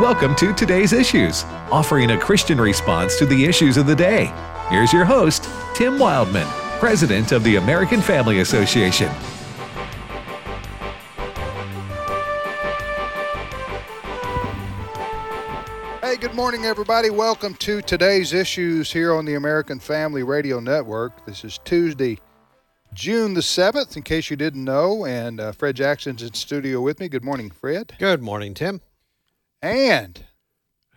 Welcome to today's issues, offering a Christian response to the issues of the day. Here's your host, Tim Wildmon, President of the American Family Association. Hey, good morning, everybody. Welcome to today's issues here on the American Family Radio Network. This is Tuesday, June the 7th, in case you didn't know. And uh, Fred Jackson's in studio with me. Good morning, Fred. Good morning, Tim. And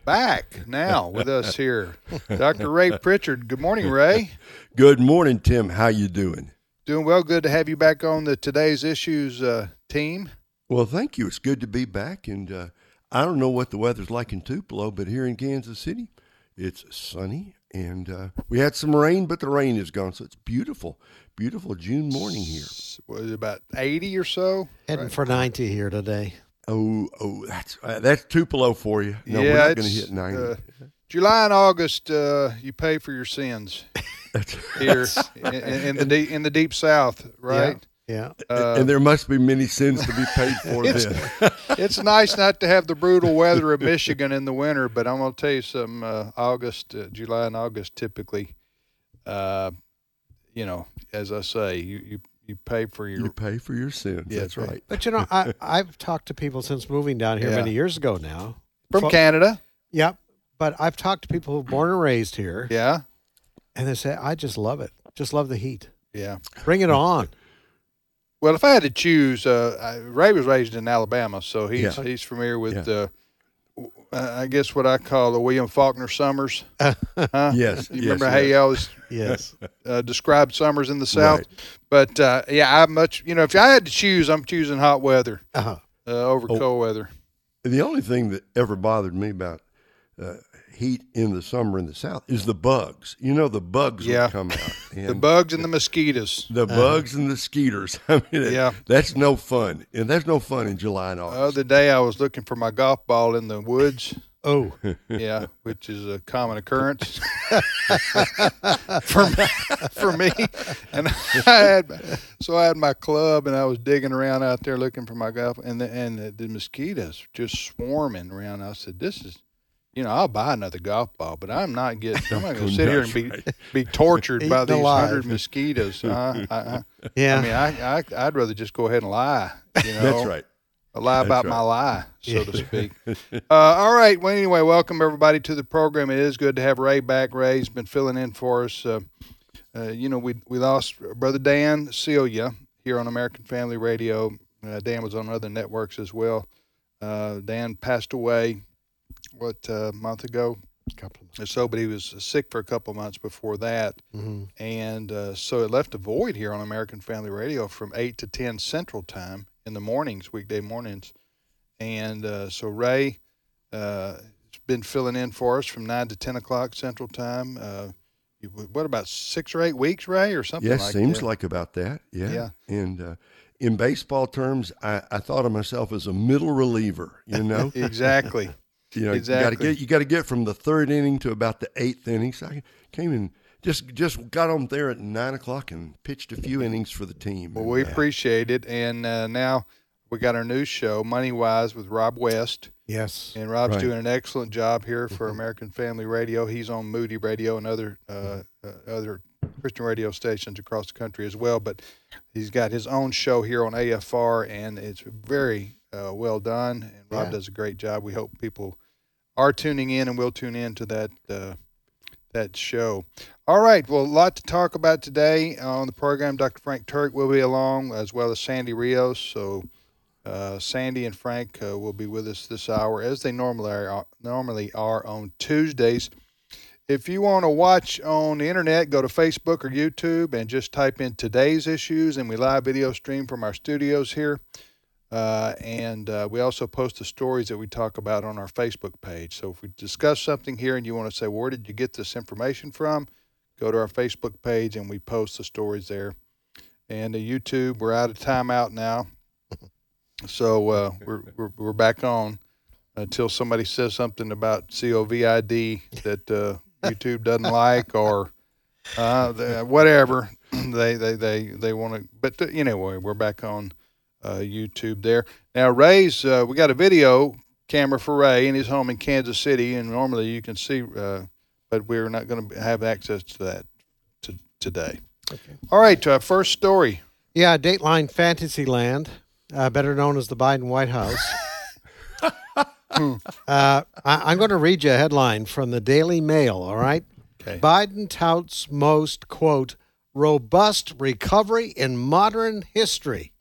back now with us here, Dr. Ray Pritchard. Good morning, Ray. Good morning, Tim. How you doing? Doing well. Good to have you back on the Today's Issues uh, team. Well, thank you. It's good to be back. And uh, I don't know what the weather's like in Tupelo, but here in Kansas City, it's sunny. And uh, we had some rain, but the rain is gone. So it's beautiful, beautiful June morning here. Was it about 80 or so? Heading for 90 here today. Oh, oh, that's uh, that's Tupelo for you. No, yeah, we're not going to hit 90. uh, July and August, uh, you pay for your sins here in, in the deep, in the deep South, right? Yeah. Uh, and there must be many sins to be paid for It's- then. it's nice not to have the brutal weather of Michigan in the winter, but I'm going to tell you something. Uh, August, uh, July, and August typically, uh, you know, as I say, you you, you pay for your. You pay for your sins. Yeah, that's right. right. But you know, I, I've talked to people since moving down here Yeah. many years ago now. from Fo- Canada, Yep. But I've talked to people who were born and raised here, yeah, and they say, I just love it. Just love the heat. yeah. Bring it on. Well, if I had to choose, uh, Ray was raised in Alabama, so he's Yeah. he's familiar with, Yeah. uh, w- uh, I guess what I call the William Faulkner Summers. Huh? Yes, You yes, remember how yes. he always Yes. uh, described summers in the South? Right. But uh, yeah, I much you know if I had to choose, I'm choosing hot weather Uh-huh. uh, over Oh. cold weather. The only thing that ever bothered me about uh, heat in the summer in the South is the bugs. You know, the bugs Yeah. would come out. The bugs and the mosquitoes. the uh-huh. bugs and the skeeters. I mean, Yeah. that's no fun. And that's no fun in July and August. The other day, I was looking for my golf ball in the woods. Oh, Yeah, which is a common occurrence for me, for me. And I had so I had my club, and I was digging around out there looking for my golf, and the, and the, the mosquitoes just swarming around. I said, "This is." You know, I'll buy another golf ball, but I'm not getting. I'm not going to sit here and be be tortured by these alive. hundred mosquitoes. Uh, I, I, yeah. I mean, I, I I'd rather just go ahead and lie. You know, that's right. a lie That's about right. my lie, so to speak. uh, all right. Well, anyway, welcome everybody to the program. It is good to have Ray back. Ray's been filling in for us. Uh, uh, you know, we we lost brother Dan Celia here on American Family Radio. Uh, Dan was on other networks as well. Uh, Dan passed away what a month ago Couple or so, but he was sick for a couple months before that hmm and uh, so it left a void here on American Family Radio from eight to ten Central Time in the mornings, weekday mornings, and uh, so Ray uh, has been filling in for us from nine to ten o'clock Central Time. Uh, you- what about six or eight weeks, Ray, or something Yes, like seems that? like about that. Yeah. Yeah. And uh, in baseball terms, I, I thought of myself as a middle reliever. You know, exactly. You know, you got to get you got to get from the third inning to about the eighth inning. So I came in just just got on there at nine o'clock and pitched a few innings for the team. Well, we uh, appreciate it, and uh, now we got our new show, Money Wise, with Rob West. Yes. And Rob's Right. doing an excellent job here for American Family Radio. He's on Moody Radio and other uh, uh, other Christian radio stations across the country as well. But he's got his own show here on AFR, and it's very uh, well done. And Rob Yeah. does a great job. We hope people are tuning in and will tune in to that uh, that show. All right. Well, a lot to talk about today on the program. Dr. Frank Turek will be along, as well as Sandy Rios. So. Uh, Sandy and Frank uh, will be with us this hour, as they normally are, normally are on Tuesdays. If you want to watch on the internet, go to Facebook or YouTube and just type in today's issues, and we live video stream from our studios here. Uh, and uh, we also post the stories that we talk about on our Facebook page. So if we discuss something here and you want to say, where did you get this information from? Go to our Facebook page and we post the stories there. And the YouTube, we're out of timeout now. So uh, we're, we're, we're back on until somebody says something about COVID that uh, YouTube doesn't like or uh, the, whatever they they they, they want to. But uh, anyway, we're back on uh, YouTube there. Now, Ray's, uh, we got a video camera for Ray in his home in Kansas City, and normally you can see, uh, but we're not going to have access to that to, today. Okay. All right, to our first story. Yeah, Dateline Fantasyland, uh, better known as the Biden White House. uh, I, I'm going to read you a headline from the Daily Mail, all right? Okay. Biden touts most, quote, robust recovery in modern history.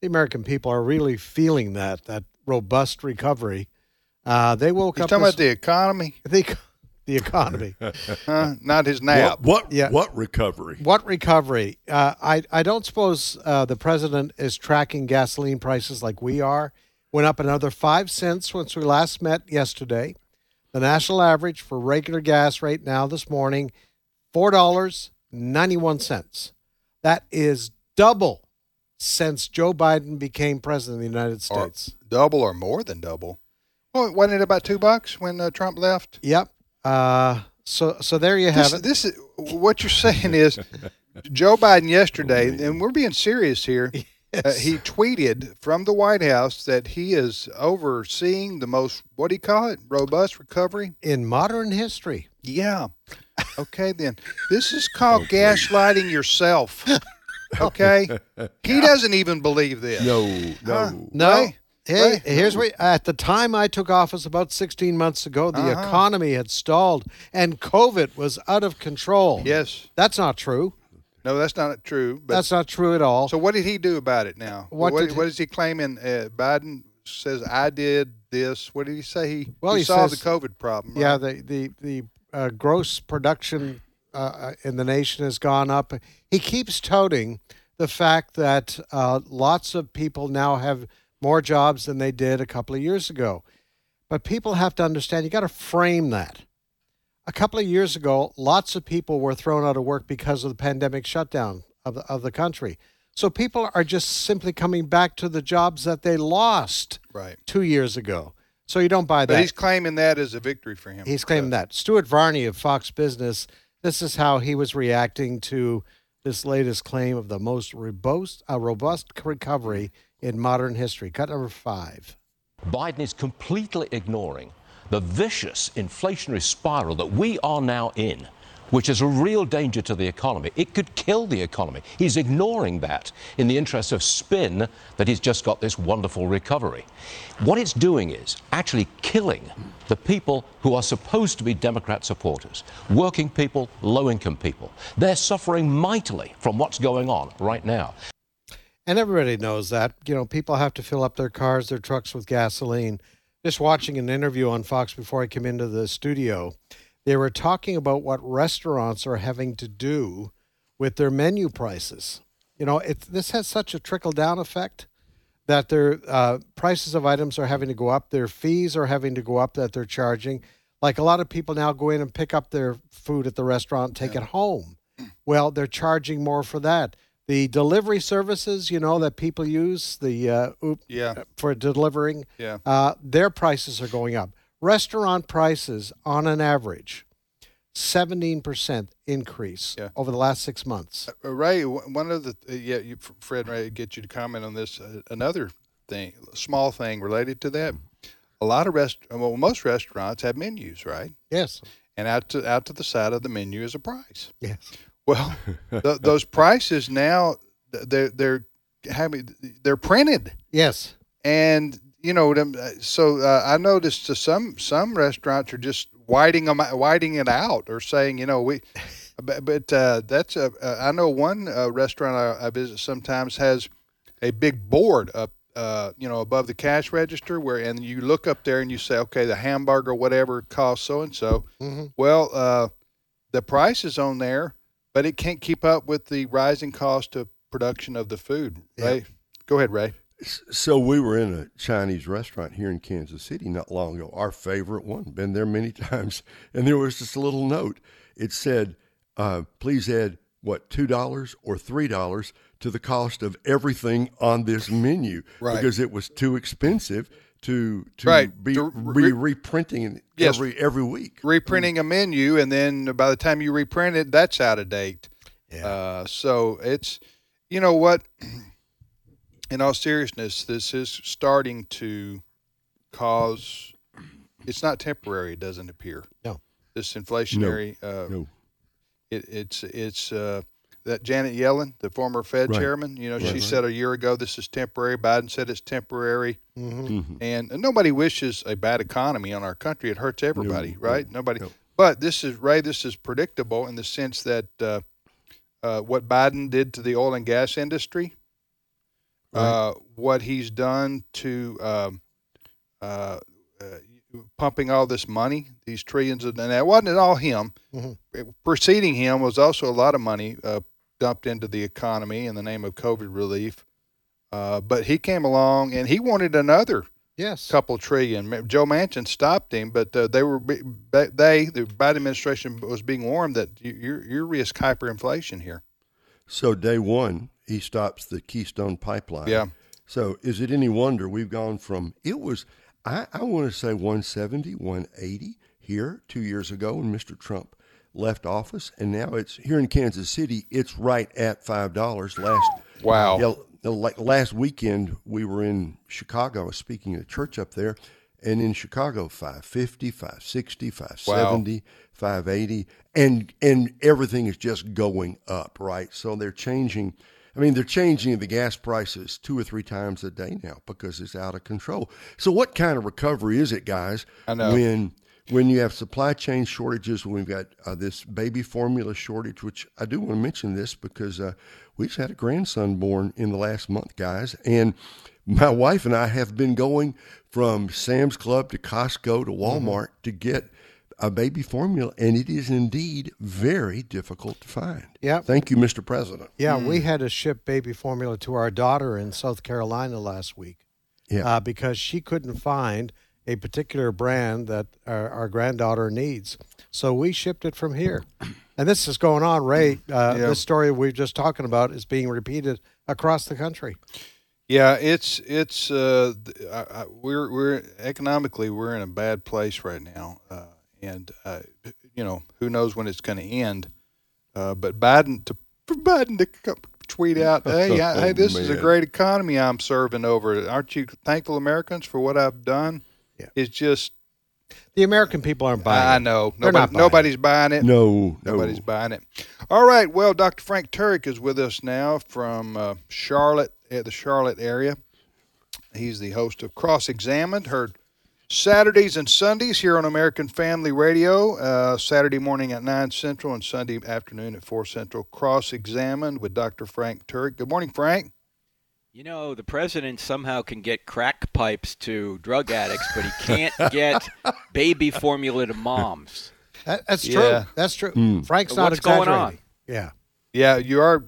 The American people are really feeling that, that robust recovery. Uh, they woke He's up. talking this- about the economy, the, the economy. huh? not his nap. What what, Yeah. what recovery? What recovery? Uh, I I don't suppose uh, the president is tracking gasoline prices like we are. Went up another five cents since we last met yesterday. The national average for regular gas right now this morning, four dollars ninety one cents. That is double since Joe Biden became president of the United Or States. double or more than double. Well, wasn't it about two bucks when uh, Trump left? Yep. Uh, so so there you have This, it. this is what you're saying is Joe Biden yesterday, and we're being serious here. Uh, he tweeted from the White House that he is overseeing the most what do you call it robust recovery. In modern history, Yeah. Okay, then this is called gaslighting yourself. Okay, he doesn't even believe this. No, Huh? no. No. Right? Hey, Right. here's what at the time I took office about 16 months ago, the Uh-huh. economy had stalled and COVID was out of control. Yes. That's not true. No, that's not true. But That's not true at all. So what did he do about it now? What what, did what he- is he claiming? Uh, Biden says I did this. What did he say? He Well, he, he solved says- the COVID problem. yeah, the the the uh, gross production uh, uh, in the nation has gone up. He keeps touting the fact that uh, lots of people now have more jobs than they did a couple of years ago. But people have to understand you got to frame that. A couple of years ago, lots of people were thrown out of work because of the pandemic shutdown of the, of the country. So people are just simply coming back to the jobs that they lost right. two years ago. So you don't buy But that. he's claiming that as a victory for him. He's claiming that. Stuart Varney of Fox Business, this is how he was reacting to this latest claim of the most robust, uh, robust recovery in modern history. Cut number five. Biden is completely ignoring the vicious inflationary spiral that we are now in, which is a real danger to the economy. It could kill the economy. He's ignoring that in the interest of spin that he's just got this wonderful recovery. What it's doing is actually killing the people who are supposed to be Democrat supporters working people, low income people. They're suffering mightily from what's going on right now. And everybody knows that. You know, people have to fill up their cars, their trucks with gasoline. Just watching an interview on Fox before I came into the studio, they were talking about what restaurants are having to do with their menu prices. You know, it, this has such a trickle down effect that their uh, prices of items are having to go up, their fees are having to go up that they're charging. Like a lot of people now go in and pick up their food at the restaurant and take it home. Well, they're charging more for that. The delivery services, you know, that people use, the uh, oop, Yeah. for delivering, Yeah. uh, their prices are going up. Restaurant prices, on an average, 17% increase Yeah. over the last six months. Uh, Ray, w- one of the uh, yeah, you, Fred, Ray, get you to comment on this. Uh, another thing, small thing related to that. A lot of rest, well, most restaurants have menus, right? Yes. And out to out to the side of the menu is a price. Yes. Well, th- those prices now they're they're having they're printed, Yes. and you know them. uh, So uh, I noticed to some some restaurants are just whiting them whiting it out or saying you know we. But, but uh, that's a. Uh, I know one uh, restaurant I, I visit sometimes has a big board up, uh, you know, above the cash register where, and you look up there and you say, okay, the hamburger, whatever costs so and so. Mhm. Well, uh, the price is on there, but it can't keep up with the rising cost of production of the food. Right? Go ahead, Ray. So we were in a Chinese restaurant here in Kansas City not long ago. Our favorite one, been there many times, and there was just a little note. It said, uh, "Please add what two dollars or three dollars to the cost of everything on this menu Right. because it was too expensive to to Right. be, To be reprinting Yes. every every week." Reprinting a menu, and then by the time you reprint it, that's out of date. Yeah. Uh, so it's, you know what, in all seriousness, this is starting to cause. It's not temporary. It doesn't appear. No. This inflationary. Uh, No. It, it's it's uh, that Janet Yellen, the former Fed Right. chairman. You know, she Right. said a year ago this is temporary. Biden said it's temporary. hmm Mhm. And, and nobody wishes a bad economy on our country. It hurts everybody, No, right? no, nobody. no. But this is Ray. This is predictable in the sense that uh, uh, what Biden did to the oil and gas industry, uh, what he's done to um, uh, uh, pumping all this money, these trillions, of, and that wasn't all him. Mhm. Preceding him was also a lot of money uh, dumped into the economy in the name of COVID relief. Uh, but he came along and he wanted another Yes. couple trillion. Joe Manchin stopped him, but uh, they were be- be- they the Biden administration was being warned that you you're, you risk hyperinflation here. So day one, he stops the Keystone Pipeline. Yeah. So is it any wonder we've gone from it was I, I want to say 170, 180 here two years ago when Mr. Trump left office, and now it's here in Kansas City. It's right at five dollars. Last Wow. yeah, the- like last weekend we were in Chicago. I was speaking at a church up there, and in Chicago, 550, 560, 570, 580, and and everything is just going up, right? So they're changing. I mean, they're changing the gas prices two or three times a day now because it's out of control. So, what kind of recovery is it, guys? I know. when when you have supply chain shortages, when we've got uh, this baby formula shortage, which I do want to mention this because uh, we just had a grandson born in the last month, guys, and my wife and I have been going from Sam's Club to Costco to Walmart to get a baby formula, and it is indeed very difficult to find. Yeah. Thank you, Mr. President. Yeah, we had to ship baby formula to our daughter in South Carolina last week Yeah. uh, because she couldn't find a particular brand that our, our granddaughter needs. So we shipped it from here. And this is going on, Ray. Uh, Yeah. This story we are just talking about is being repeated across the country. Yeah, it's it's uh, I, I, we're we're economically we're in a bad place right now, uh, and uh, you know who knows when it's going to end. Uh, but Biden to for Biden to come, tweet out, "Hey, I, hey, this is a great economy I'm serving over. Aren't you thankful, Americans, for what I've done?" Yeah. It's just The American people aren't buying I know They're nobody, not buying it. nobody's buying it. No, no. Nobody's buying it. All right. Well, Dr. Frank Turek is with us now from uh, Charlotte, at the Charlotte area. He's the host of Cross Examined, heard Saturdays and Sundays here on American Family Radio. Uh, Saturday morning at 9 Central and Sunday afternoon at 4 Central. Cross Examined with Dr. Frank Turek. Good morning, Frank. You know, the president somehow can get crack pipes to drug addicts, but he can't get baby formula to moms. That, that's Yeah. true. That's true. Frank's not a. What's going exaggerating. on? Yeah. Yeah, you are.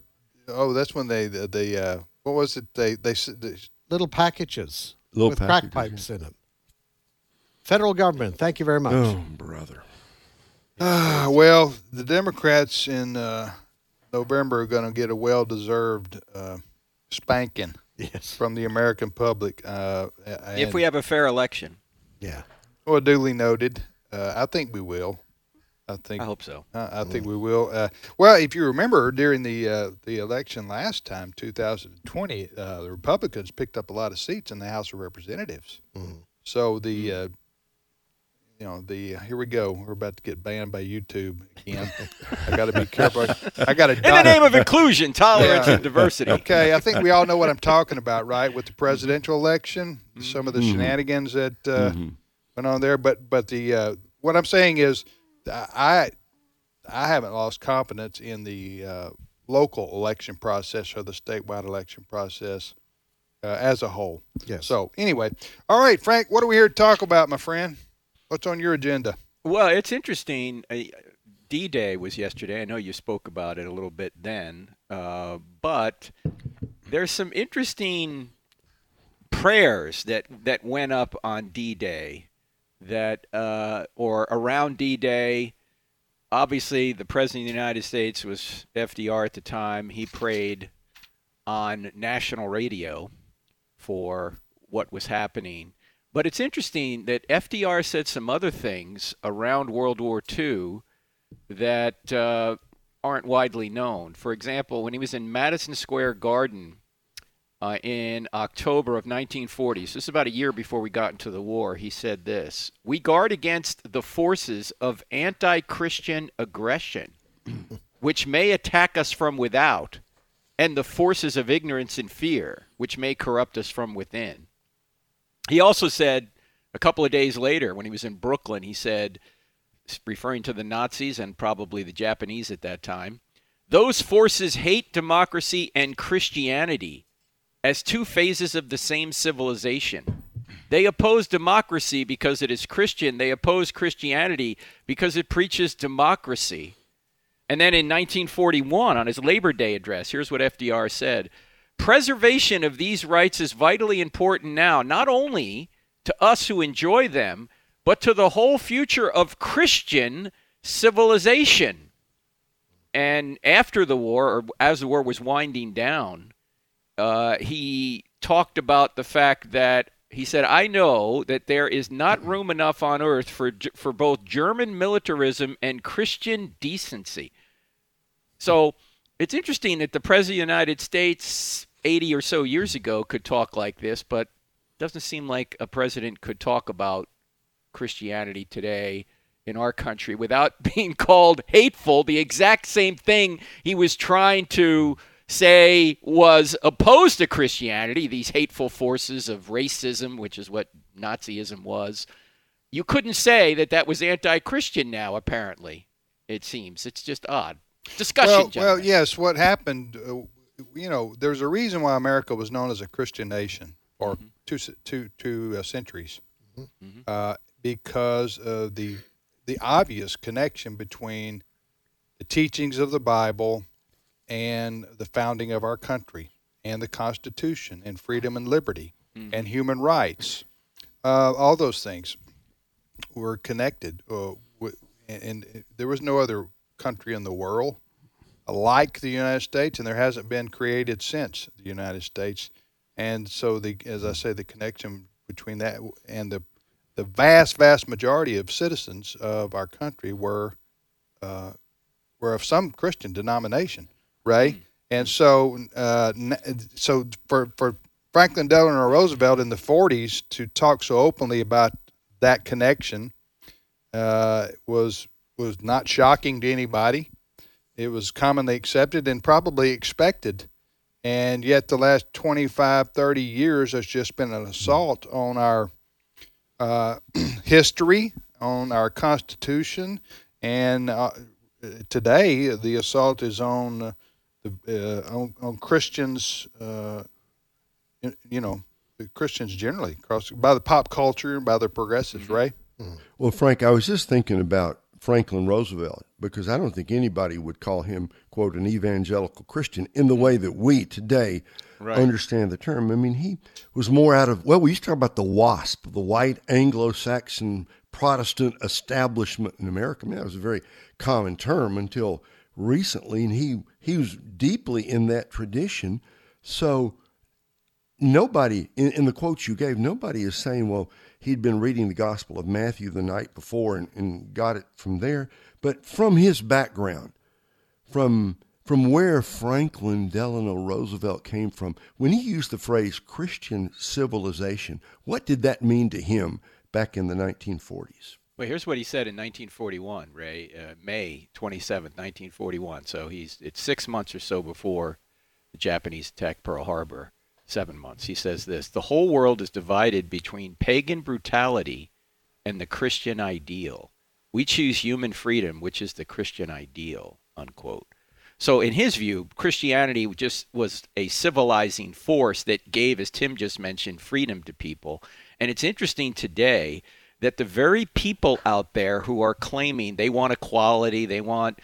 Oh, that's when they, the, the uh, what was it? They, they, s- they Little packages Little with crack pipes in them. Federal government, thank you very much. Oh, brother. Ah, well, the Democrats in uh, November are going to get a well-deserved uh, spanking Yes. from the American public. Uh, If we have a fair election, Yeah. well, duly noted. Uh, I think we will. I think I hope so. I I think we will. Uh, well, if you remember, during the uh, the election last time, 2020, uh, the Republicans picked up a lot of seats in the House of Representatives. So the uh, you know the here we go. We're about to get banned by YouTube again. I got to be careful. I got to. In the name of inclusion, tolerance, Yeah. and diversity. Okay, I think we all know what I'm talking about, right? With the presidential election, some of the shenanigans that uh, went on there. But but the uh, what I'm saying is, I I haven't lost confidence in the uh, local election process or the statewide election process uh, as a whole. Yes. So anyway, all right, Frank, what are we here to talk about, my friend? What's on your agenda? Well, it's interesting. Uh, D Day was yesterday. I know you spoke about it a little bit then, uh, but there's some interesting prayers that, that went up on D Day that, uh, or around D Day. Obviously, the President of the United States was FDR at the time. He prayed on national radio for what was happening. But it's interesting that FDR said some other things around World War II that uh, aren't widely known. For example, when he was in Madison Square Garden uh, in October of 1940. So this is about a year before we got into the war. He said this We guard against the forces of anti Christian aggression, which may attack us from without, and the forces of ignorance and fear, which may corrupt us from within. He also said a couple of days later, when he was in Brooklyn, he said, referring to the Nazis and probably the Japanese at that time, those forces hate democracy and Christianity as two phases of the same civilization. They oppose democracy because it is Christian. They oppose Christianity because it preaches democracy. And then in 1941, on his Labor Day address, here's what FDR said Preservation of these rights is vitally important now, not only to us who enjoy them, but to the whole future of Christian civilization. And after the war, or as the war was winding down, uh, he talked about the fact that he said, "I know that there is not room enough on earth for for both German militarism and Christian decency." So it's interesting that the president of the United States, 80 or so years ago, could talk like this, but doesn't seem like a president could talk about Christianity today in our country without being called hateful. The exact same thing he was trying to say was opposed to Christianity, these hateful forces of racism, which is what Nazism was. You couldn't say that that was anti Christian now, apparently, it seems. It's just odd. Discussion, well, well, yes. What happened? Uh, You know, there's a reason why America was known as a Christian nation for Mm-hmm. two c- two two uh, centuries, uh, because of the the obvious connection between the teachings of the Bible and the founding of our country and the Constitution and freedom and liberty and human rights. Uh, all those things were connected. Uh, wi- and, and there was no other country in the world like the United States, and there hasn't been created since the United States. And so, the as I say, the connection between that and the the vast, vast majority of citizens of our country were uh, were of some Christian denomination, Ray. And so, uh, so for for Franklin Delano Roosevelt in the '40s to talk so openly about that connection uh, was was not shocking to anybody. It was commonly accepted and probably expected. And yet, the last 25, 30 years has just been an assault on our uh, history, on our Constitution, and uh, today the assault is on uh, the uh, on, on Christians. Uh, you- you know, Christians generally across by the pop culture and by the progressives, right? Well, Frank, I was just thinking about Franklin Roosevelt because I don't think anybody would call him, quote, an evangelical Christian in the way that we today understand the term. I mean, he was more out of, well, we used to talk about the WASP, the white Anglo Saxon Protestant establishment in America. I mean, that was a very common term until recently, and he, he was deeply in that tradition. So, nobody in, in the quotes you gave, nobody is saying, well, he'd been reading the Gospel of Matthew the night before and, and got it from there. But from his background, from from where Franklin Delano Roosevelt came from, when he used the phrase Christian civilization, what did that mean to him back in the 1940s? Well, here's what he said in 1941, Ray, uh, May 27th, 1941. So he's it's six months or so before the Japanese attack Pearl Harbor. Seven months. He says this: the whole world is divided between pagan brutality and the Christian ideal. We choose human freedom, which is the Christian ideal. Unquote. So, in his view, Christianity just was a civilizing force that gave, as Tim just mentioned, freedom to people. And it's interesting today that the very people out there who are claiming they want equality, they want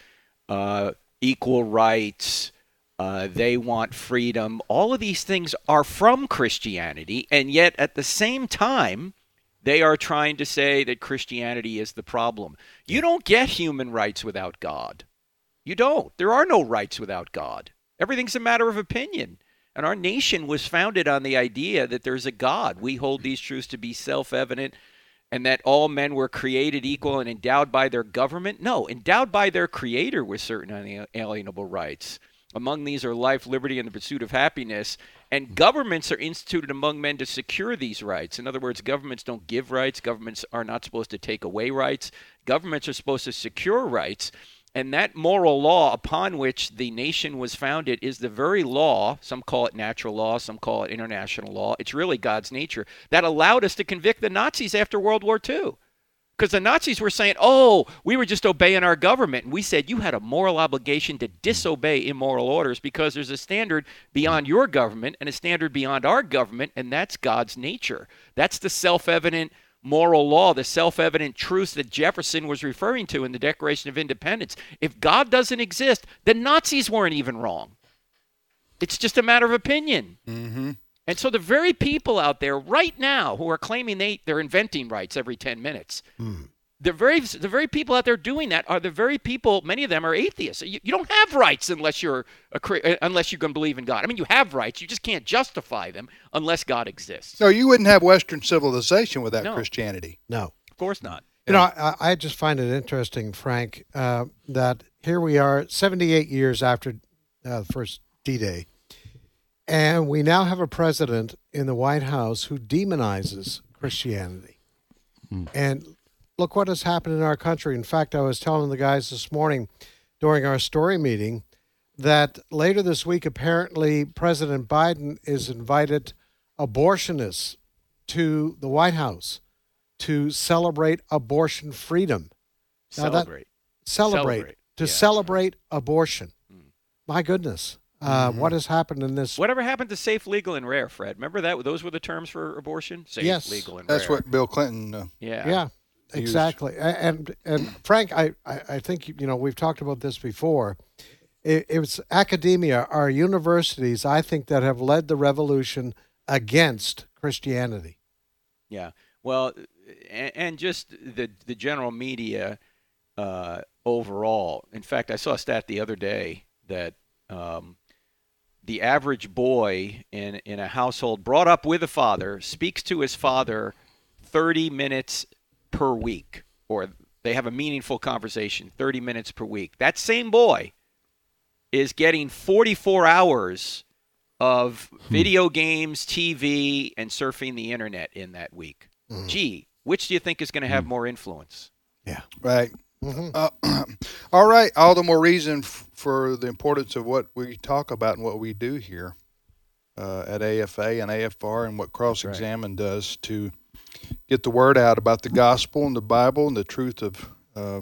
uh, equal rights, uh, they want freedom, all of these things are from Christianity. And yet, at the same time, they are trying to say that Christianity is the problem. You don't get human rights without God. You don't. There are no rights without God. Everything's a matter of opinion. And our nation was founded on the idea that there's a God. We hold these truths to be self evident and that all men were created equal and endowed by their government. No, endowed by their creator with certain unalienable rights. Among these are life, liberty, and the pursuit of happiness. And governments are instituted among men to secure these rights. In other words, governments don't give rights. Governments are not supposed to take away rights. Governments are supposed to secure rights. And that moral law upon which the nation was founded is the very law, some call it natural law, some call it international law. It's really God's nature that allowed us to convict the Nazis after World War II. Because the Nazis were saying, oh, we were just obeying our government. And we said you had a moral obligation to disobey immoral orders because there's a standard beyond your government and a standard beyond our government, and that's God's nature. That's the self evident moral law, the self evident truths that Jefferson was referring to in the Declaration of Independence. If God doesn't exist, the Nazis weren't even wrong. It's just a matter of opinion. Mm-hmm. And so the very people out there right now who are claiming they, they're inventing rights every 10 minutes, the very the very people out there doing that are the very people. Many of them are atheists. You, you don't have rights unless you're a, uh, unless you can believe in God. I mean, you have rights. You just can't justify them unless God exists. No, you wouldn't have Western civilization without No. Christianity. No. Of course not. You know, I, I just find it interesting, Frank, uh, that here we are 78 years after uh, the first D Day, and we now have a president in the White House who demonizes Christianity. Hmm. And look what has happened in our country. In fact, I was telling the guys this morning during our story meeting that later this week, apparently, President Biden is invited abortionists to the White House to celebrate abortion freedom. Now that- Celebrate. Celebrate, Celebrate, to yeah. celebrate abortion. Hmm. My goodness, uh, what has happened in this? Whatever happened to safe, legal, and rare, Fred? Remember that? Those were the terms for abortion? Safe, Yes. legal, and That's rare. what Bill Clinton. Uh, Yeah. Yeah, exactly. A- And and Frank, I, I I think you know we've talked about this before. It, it was academia, our universities, I think, that have led the revolution against Christianity. Yeah. Well, and, and just the the general media uh, overall. In fact, I saw a stat the other day that um, the average boy in in a household brought up with a father speaks to his father 30 minutes per week, or they have a meaningful conversation 30 minutes per week. That same boy is getting 44 hours of hmm. video games, TV, and surfing the internet in that week. Mm-hmm. Gee, which do you think is going to have hmm. more influence? Yeah. Right. Uh, all right. All the more reason f- for the importance of what we talk about and what we do here uh, at AFA and AFR and what Cross Examine does to get the word out about the gospel and the Bible and the truth of uh,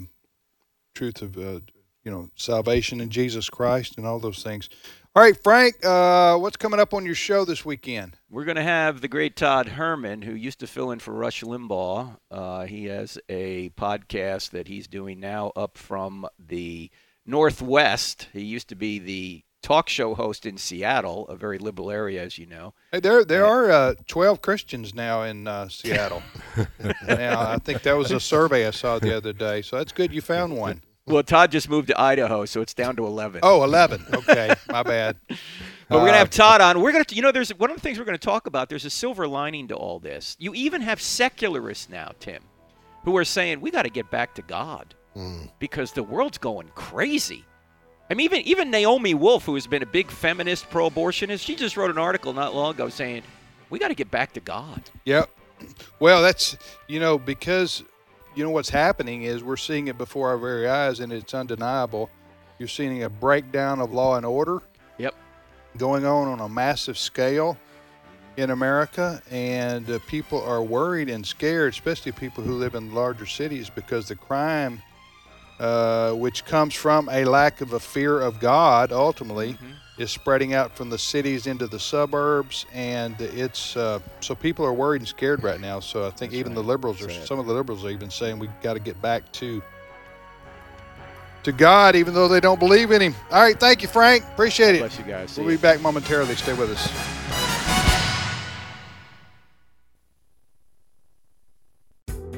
truth of uh, you know salvation in Jesus Christ and all those things. All right, Frank. Uh, what's coming up on your show this weekend? We're going to have the great Todd Herman, who used to fill in for Rush Limbaugh. Uh, he has a podcast that he's doing now up from the Northwest. He used to be the talk show host in Seattle, a very liberal area, as you know. Hey, there there are uh, twelve Christians now in uh, Seattle. now I think that was a survey I saw the other day, so that's good you found one. Well, Todd just moved to Idaho, so it's down to 11. Oh, 11. Okay, my bad. But we're going to Uh, have Todd on. We're going to, you know, there's one of the things we're going to talk about. There's a silver lining to all this. You even have secularists now, Tim, who are saying we got to get back to God because the world's going crazy. I mean, even even Naomi Wolf, who has been a big feminist, pro-abortionist, she just wrote an article not long ago saying we got to get back to God. Yep. Well, that's you know because you know what's happening is we're seeing it before our very eyes, and it's undeniable. You're seeing a breakdown of law and order Yep. going on on a massive scale in America, and uh, people are worried and scared, especially people who live in larger cities, because the crime, uh, which comes from a lack of a fear of God, ultimately, is spreading out from the cities into the suburbs, and it's uh, so people are worried and scared right now. So I think even the liberals are, some of the liberals are even saying we've got to get back to to God, even though they don't believe in Him. All right, thank you, Frank. Appreciate it. Bless you guys. See We'll ya. be back momentarily. Stay with us.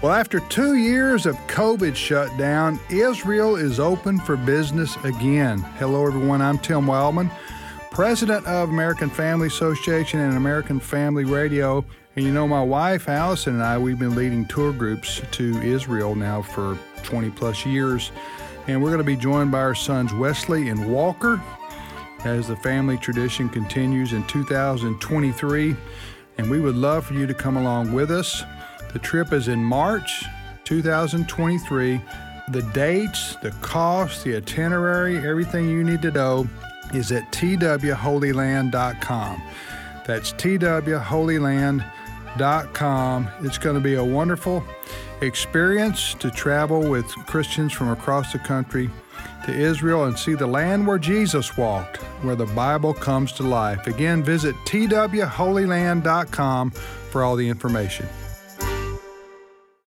Well, after two years of COVID shutdown, Israel is open for business again. Hello, everyone. I'm Tim Wildmon, president of American Family Association and American Family Radio. And you know, my wife Allison and I, we've been leading tour groups to Israel now for 20 plus years. And we're going to be joined by our sons Wesley and Walker as the family tradition continues in 2023. And we would love for you to come along with us. The trip is in March 2023. The dates, the cost, the itinerary, everything you need to know is at twholyland.com. That's twholyland.com. It's going to be a wonderful experience to travel with Christians from across the country to Israel and see the land where Jesus walked, where the Bible comes to life. Again, visit twholyland.com for all the information.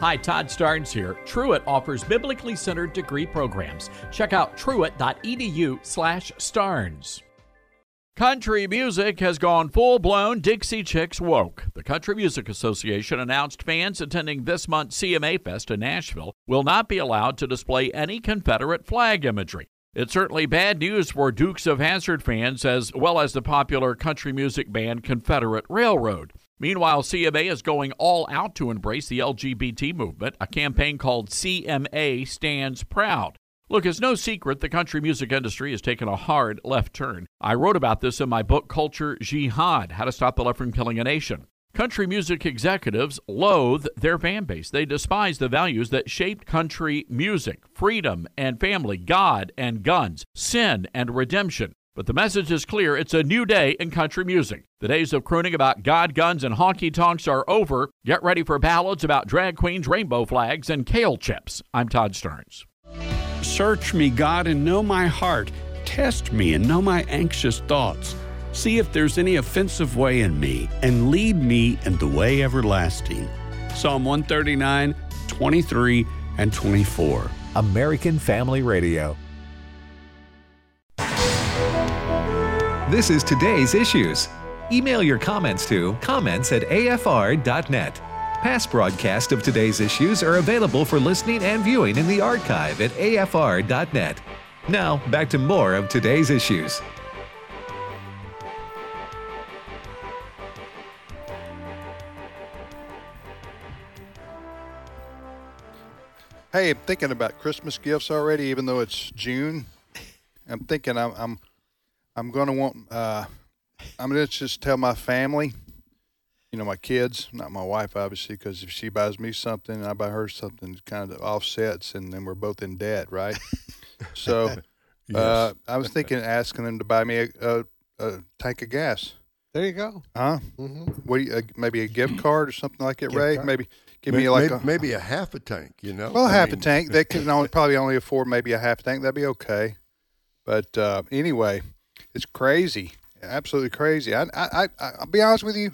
Hi, Todd Starnes here. Truett offers biblically centered degree programs. Check out truett.edu/starnes. Country music has gone full blown Dixie Chicks woke. The Country Music Association announced fans attending this month's CMA Fest in Nashville will not be allowed to display any Confederate flag imagery. It's certainly bad news for Dukes of Hazzard fans as well as the popular country music band Confederate Railroad. Meanwhile, CMA is going all out to embrace the LGBT movement, a campaign called CMA Stands Proud. Look, it's no secret the country music industry has taken a hard left turn. I wrote about this in my book Culture Jihad How to Stop the Left from Killing a Nation. Country music executives loathe their fan base. They despise the values that shaped country music freedom and family, God and guns, sin and redemption. But the message is clear it's a new day in country music. The days of crooning about God, guns, and honky tonks are over. Get ready for ballads about drag queens, rainbow flags, and kale chips. I'm Todd Starnes. Search me, God, and know my heart. Test me and know my anxious thoughts. See if there's any offensive way in me, and lead me in the way everlasting. Psalm 139, 23, and 24. American Family Radio. This is today's issues. Email your comments to comments at afr.net. Past broadcasts of today's issues are available for listening and viewing in the archive at afr.net. Now, back to more of today's issues. Hey, I'm thinking about Christmas gifts already, even though it's June. I'm thinking I'm I'm, I'm going to want. Uh, I'm going to just tell my family, you know, my kids, not my wife, obviously, because if she buys me something and I buy her something, it kind of offsets, and then we're both in debt, right? so, uh, I was thinking asking them to buy me a, a, a tank of gas. There you go. Huh? hmm What do you, uh, maybe a gift card or something like it, Gift Ray? card. Maybe give Maybe, me like maybe, a maybe a half a tank, you know? Well, I half a tank. They can only probably only afford maybe a half tank. That'd be okay. But uh, anyway, it's crazy, absolutely crazy. I, I, I, I'll be honest with you.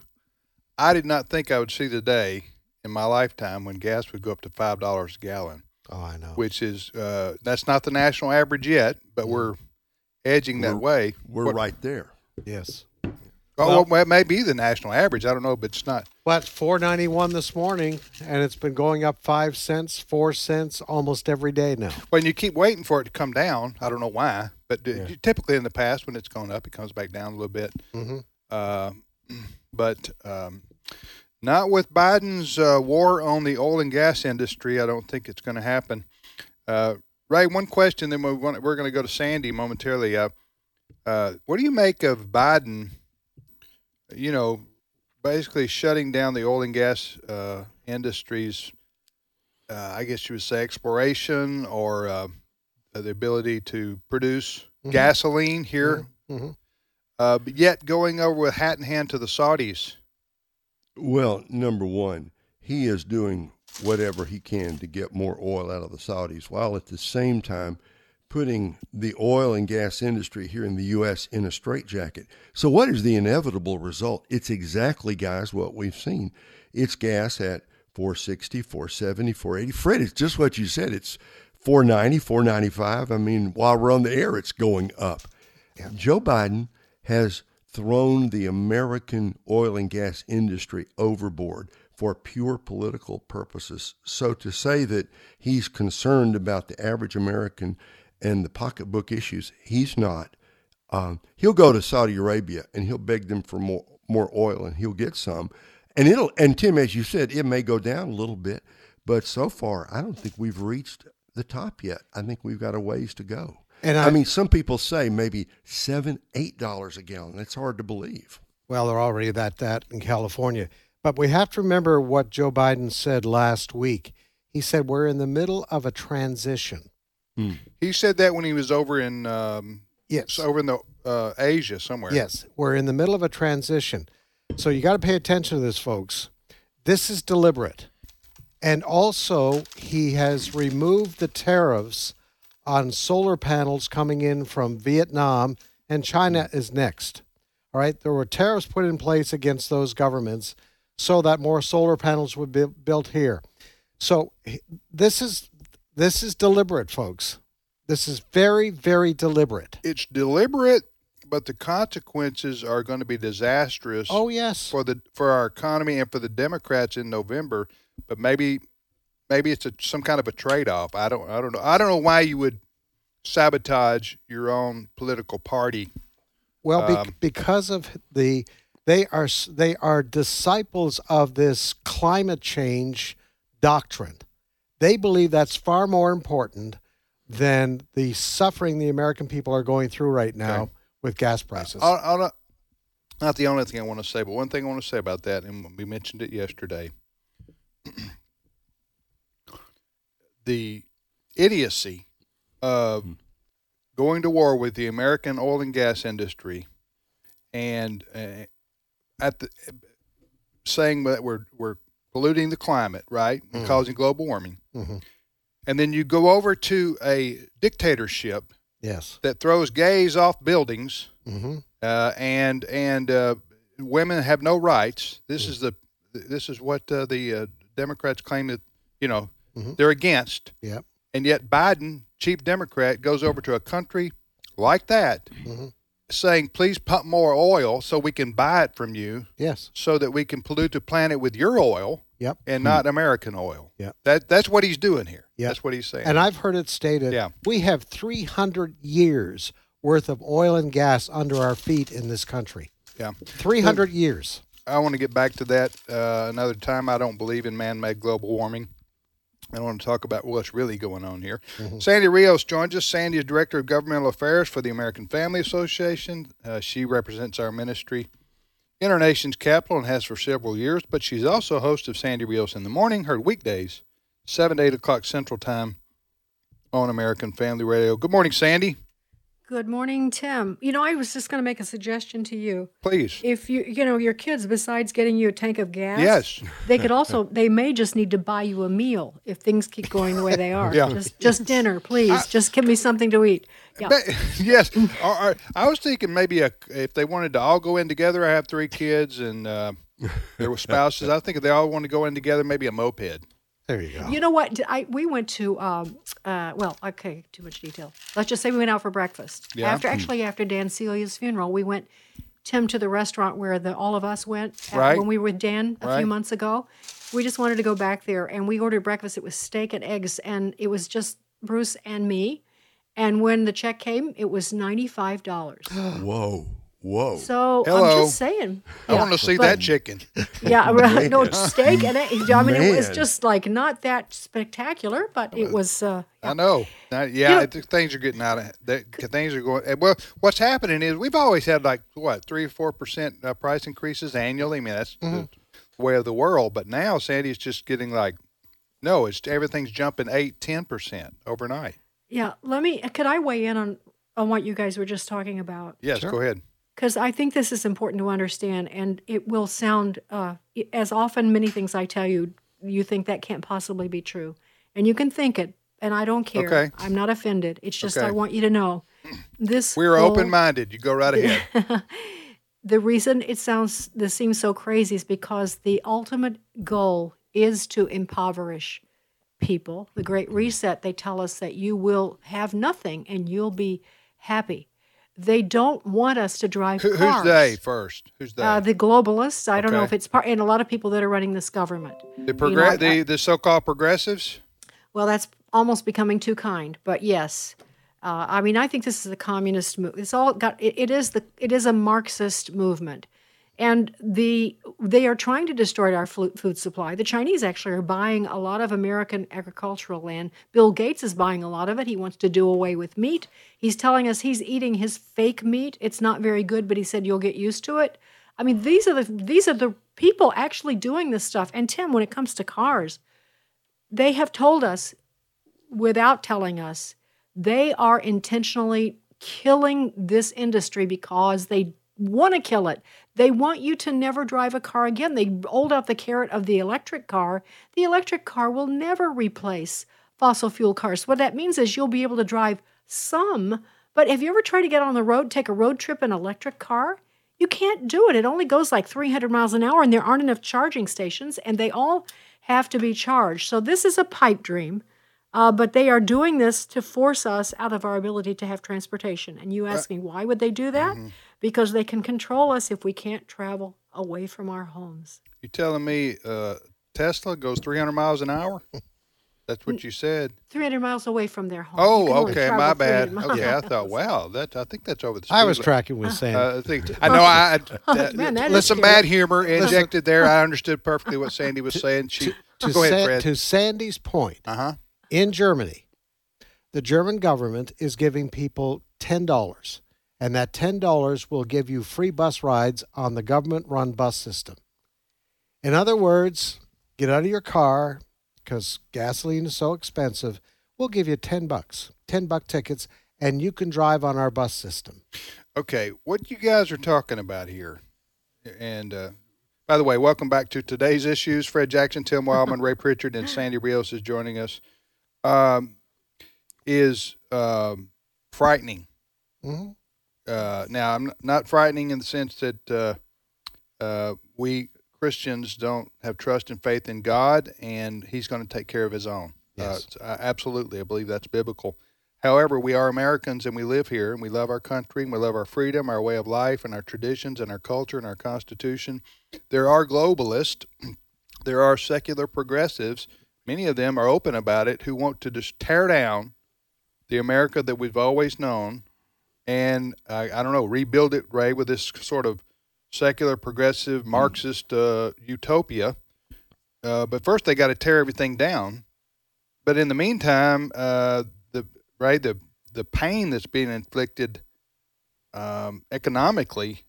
I did not think I would see the day in my lifetime when gas would go up to five dollars a gallon, Oh, I know. which is uh, that's not the national average yet, but we're edging that We're- way. We're What- right there. yes. Oh, well, it may be the national average. I don't know, but it's not. Well, it's four ninety one this morning, and it's been going up five cents, four cents almost every day now. When you keep waiting for it to come down, I don't know why, but Yeah. typically in the past when it's gone up, it comes back down a little bit. Mm-hmm. Uh, but um, not with Biden's uh, war on the oil and gas industry. I don't think it's going to happen. Uh, Ray, one question, then we want, we're going to go to Sandy momentarily. Uh, uh, what do you make of Biden? You know, basically shutting down the oil and gas uh, industries. Uh, I guess you would say exploration or uh, the ability to produce Mhm. gasoline here. hmm uh, but yet going over with hat in hand to the Saudis. Well, number one, he is doing whatever he can to get more oil out of the Saudis, while at the same time putting the oil and gas industry here in the U.S. in a straitjacket. So, what is the inevitable result? It's exactly, guys, what we've seen. It's gas at 460, 470, 480. Fred, it's just what you said. It's 490, 495. I mean, while we're on the air, it's going up. Joe Biden has thrown the American oil and gas industry overboard for pure political purposes. So to say that he's concerned about the average American and the pocketbook issues, he's not. Um, he'll go to Saudi Arabia and he'll beg them for more more oil, and he'll get some. And it'll and Tim, as you said, it may go down a little bit, but so far I don't think we've reached the top yet. I think we've got a ways to go. And I, I- mean, some people say maybe seven, eight dollars a gallon. That's hard to believe. Well, they're already at that in California. But we have to remember what Joe Biden said last week. He said we're in the middle of a transition. He said that when he was over in um, Yes. over in the uh, Asia somewhere. Yes, we're in the middle of a transition. So you got to pay attention to this, folks. This is deliberate. And also, he has removed the tariffs on solar panels coming in from Vietnam, and China is next. All right, there were tariffs put in place against those governments so that more solar panels would be built here. So this is this is deliberate, folks. This is very, very deliberate. It's deliberate, but the consequences are going to be disastrous. Oh yes. for the for our economy and for the Democrats in November. But maybe maybe it's a, some kind of a trade off. I don't I don't know. I don't know why you would sabotage your own political party. Well, be- Um, because of the they are they are disciples of this climate change doctrine. They believe that's far more important than the suffering the American people are going through right now Okay. with gas prices. I'll, I'll not, not the only thing I want to say, but one thing I want to say about that, and we mentioned it yesterday. the idiocy of going to war with the American oil and gas industry, and uh, at the saying that we're we're polluting the climate, right, and Mhm. causing global warming, Mhm. and then you go over to a dictatorship Yes. that throws gays off buildings hmm uh, and and uh, women have no rights. This is the this is what uh, the uh, Democrats claim that you know Mhm. they're against. Yep. And yet Biden, chief Democrat, goes over to a country like that, Mhm. saying, "Please pump more oil so we can buy it from you, Yes. so that we can pollute the planet with your oil Yep. and not American oil." Yeah. That that's what he's doing here. Yep. That's what he's saying. And I've heard it stated Yeah. we have 300 years worth of oil and gas under our feet in this country. yeah. 300 years. I want to get back to that uh, another time. I don't believe in man-made global warming. I want to talk about what's really going on here. Sandy Rios joins us. Sandy is Director of Governmental Affairs for the American Family Association. Uh, she represents our ministry in our nation's capital and has for several years, but she's also host of Sandy Rios in the Morning, heard weekdays, 7 to 8 o'clock Central Time on American Family Radio. Good morning, Sandy. Good morning, Tim. You know, I was just going to make a suggestion to you. Please. If you, you know, your kids, besides getting you a tank of gas, Yes. they could also, they may just need to buy you a meal if things keep going the way they are. Yeah. Just, just dinner, please. just give me something to eat. Yeah. Yes. Or- I was thinking maybe a, if they wanted to all go in together. I have three kids and uh, there were spouses. I think if they all want to go in together, maybe a moped. There you go. You know what? I we went to um uh well okay too much detail. Let's just say we went out for breakfast Yeah. after actually after Dan Celia's funeral. We went Tim to the restaurant where the all of us went at- Right. when we were with Dan a Right. few months ago. We just wanted to go back there and we ordered breakfast. It was steak and eggs and it was just Bruce and me. And when the check came, it was ninety five dollars. Whoa, whoa. So Hello. I'm just saying. I Yeah, want to see but- that chicken. yeah, right. no steak and eggs. I mean, it was just like not that spectacular, but it was. Uh, I know. Now, yeah, know- I things are getting out of that. Things are going. Well, what's happening is we've always had like what three or four percent uh, price increases annually. I mean, that's the way of the world. But now Sandy's just getting like, no, it's everything's jumping eight, ten percent overnight. yeah, let me. Could I weigh in on on what you guys were just talking about? Yes, go ahead. Because I think this is important to understand, and it will sound uh, as often many things I tell you, you think that can't possibly be true, and you can think it, and I don't care. Okay. I'm not offended. It's just Okay. I want you to know this. We're open minded. You go right ahead. the reason it sounds this seems so crazy is because the ultimate goal is to impoverish people. The Great Reset, they tell us that you will have nothing and you'll be happy. They don't want us to drive Who, cars. who's they first? Who's they? Uh, the globalists. I don't know if it's part, and a lot of people that are running this government. the, you know, I- the the so-called progressives. Well, that's almost becoming too kind, but yes. Uh, I mean, I think this is a communist move. It's all got. It, it is the. It is a Marxist movement, and the they are trying to destroy our food supply. The Chinese actually are buying a lot of American agricultural land. Bill Gates is buying a lot of it. He wants to do away with meat. He's telling us he's eating his fake meat. It's not very good, but he said you'll get used to it. I mean, these are the these are the people actually doing this stuff. And Tim, when it comes to cars, they have told us without telling us they are intentionally killing this industry because they want to kill it. They want you to never drive a car again. They hold out the carrot of the electric car. The electric car will never replace fossil fuel cars. What that means is you'll be able to drive some, but have you ever tried to get on the road, take a road trip in an electric car? You can't do it. It only goes like 300 miles an hour, and there aren't enough charging stations, and they all have to be charged. So this is a pipe dream. Uh, but they are doing this to force us out of our ability to have transportation. And you ask me, why would they do that? Because they can control us if we can't travel away from our homes. You telling me uh, Tesla goes 300 miles an hour? That's what you said. 300 miles away from their home. Oh, okay, my bad. 300. Okay, I thought, wow, that I think that's over the. I was speed limit. tracking with Sam. Uh, I think I know. I, I Man, that is listen, scary. bad humor injected there. I understood perfectly what Sandy was saying. She to, go ahead, Fred. to Sandy's point, Uh huh. in Germany, the German government is giving people $10, and that $10 will give you free bus rides on the government run bus system. In other words, get out of your car because gasoline is so expensive. We'll give you 10 bucks, 10 buck tickets, and you can drive on our bus system. Okay, what you guys are talking about here, and uh, by the way, welcome back to today's issues. Fred Jackson, Tim Wildmon, Ray Pritchard, and Sandy Rios is joining us. Um, is um, frightening. Mhm. Uh, now, I'm not frightening in the sense that uh, uh, we Christians don't have trust and faith in God, and He's going to take care of His own. Yes. Uh, uh, absolutely, I believe that's biblical. However, we are Americans and we live here and we love our country and we love our freedom, our way of life, and our traditions and our culture and our Constitution. There are globalists, there are secular progressives. Many of them are open about it who want to just tear down the America that we've always known and I, I don't know, rebuild it, Ray, with this sort of secular, progressive, Marxist uh, utopia. Uh, but first, they got to tear everything down. But in the meantime, uh, the right the the pain that's being inflicted um, economically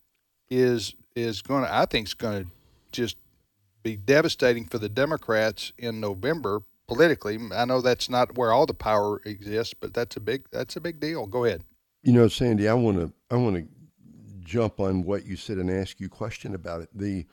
is is going to I think is going to just be devastating for the Democrats in November politically. I know that's not where all the power exists, but that's a big that's a big deal. Go ahead. You know, Sandy, I want to I want to jump on what you said and ask you a question about it. The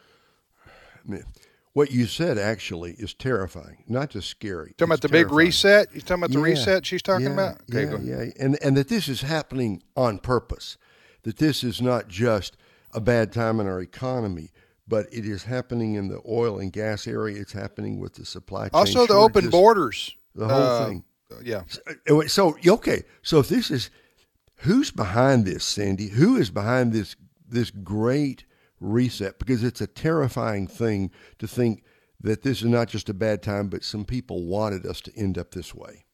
I mean, what you said actually is terrifying, not just scary. Talking about the big reset? You talking about the Yeah, reset she's talking yeah, about? Okay, yeah, yeah, and and that this is happening on purpose. That this is not just a bad time in our economy, but it is happening in the oil and gas area. It's happening with the supply chain. Also, the open borders. The whole Uh, thing. Yeah. So, so okay, so if this is who's behind this, Sandy? Who is behind this this great reset? Because it's a terrifying thing to think that this is not just a bad time, but some people wanted us to end up this way.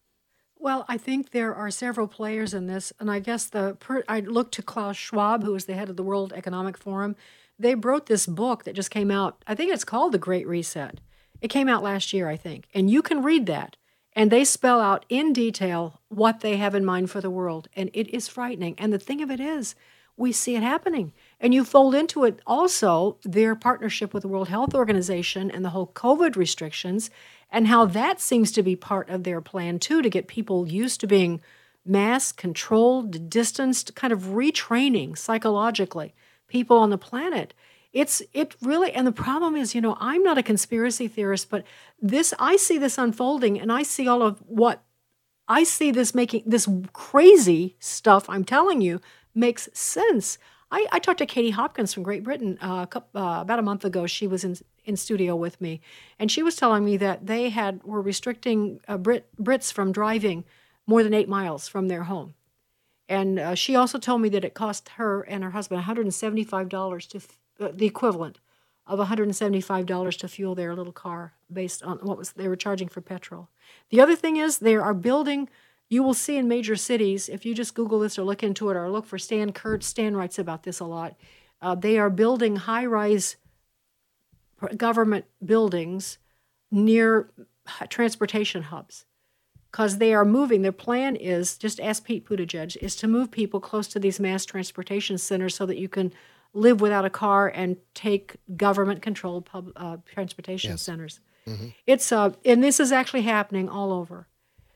Well, I think there are several players in this, and I guess the per, I looked to Klaus Schwab, who is the head of the World Economic Forum. They wrote this book that just came out. I think it's called The Great Reset. It came out last year, I think, and you can read that. And they spell out in detail what they have in mind for the world, and it is frightening. And the thing of it is, we see it happening. And you fold into it also their partnership with the World Health Organization and the whole COVID restrictions, and how that seems to be part of their plan too to get people used to being masked, controlled, distanced, kind of retraining psychologically. people on the planet. It's it really and the problem is, you know, I'm not a conspiracy theorist, but this I see this unfolding and I see all of what I see this making this crazy stuff I'm telling you makes sense. I, I talked to Katie Hopkins from Great Britain uh, uh, about a month ago. She was in in studio with me, and she was telling me that they had were restricting uh, Brit, Brits from driving more than eight miles from their home. And uh, she also told me that it cost her and her husband $175 to uh, the equivalent of $175 to fuel their little car based on what was they were charging for petrol. The other thing is they are building you will see in major cities if you just google this or look into it or look for Stan Kurtz Stan writes about this a lot. Uh, they are building high-rise government buildings near transportation hubs because they are moving. Their plan is just ask Pete Buttigieg is to move people close to these mass transportation centers so that you can live without a car and take government-controlled pub, uh, transportation Yes. centers. Mm-hmm. It's uh, and this is actually happening all over.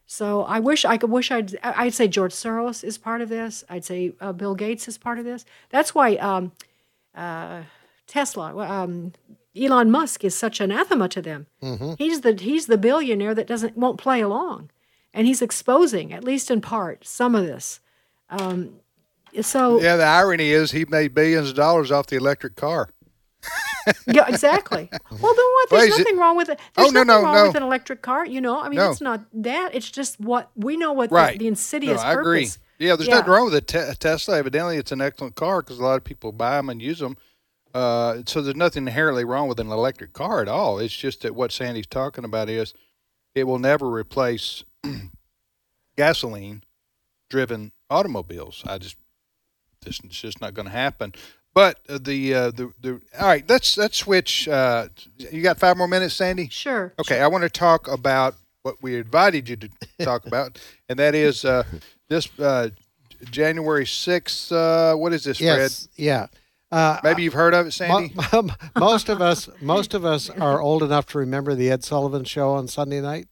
So I wish I could wish I'd I'd say George Soros is part of this. I'd say uh, Bill Gates is part of this. That's why um, uh, Tesla, um, Elon Musk is such anathema to them. Mhm. He's the he's the billionaire that doesn't won't play along, and he's exposing at least in part some of this. Um, so Yeah, the irony is he made billions of dollars off the electric car. yeah, exactly. Well, then what? There's Wait, is it- nothing wrong with it. Oh, There's no, nothing no, wrong no. with an electric car. You know, I mean, No. it's not that. It's just what we know what Right. the, the insidious no, I agree. purpose. Yeah, there's nothing wrong with a te- Tesla. Evidently, it's an excellent car because a lot of people buy them and use them. Uh, so there's nothing inherently wrong with an electric car at all. It's just that what Sandy's talking about is it will never replace gasoline-driven automobiles. I just this it's just not going to happen. But uh, the uh, the the all right, let's let's switch. Uh, you got five more minutes, Sandy? Sure. Okay, I want to talk about what we invited you to talk about, and that is uh, this uh, January sixth. Uh, what is this, Yes, yeah. Uh, Maybe you've heard of it, Sandy. Mo- most of us, most of us are old enough to remember the Ed Sullivan Show on Sunday night.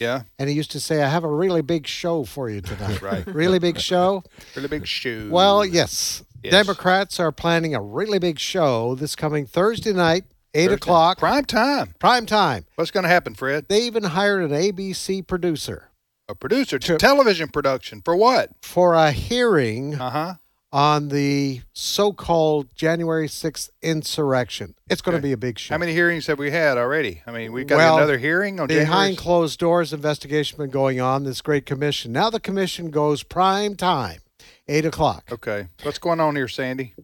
Yeah. And he used to say, "I have a really big show for you tonight." Right. Really big show. Really big shoe. Well, yes. Yes. Democrats are planning a really big show this coming Thursday night, eight o'clock. Prime time. Prime time. What's going to happen, Fred? They even hired an ABC producer A producer, to television production for what? for a hearing Uh huh. On the so-called January sixth insurrection. It's going to be a big show. How many hearings have we had already? I mean, we've got Well, another hearing on behind January. closed doors investigation been going on this great commission now the commission goes prime time eight o'clock Okay, what's going on here, Sandy?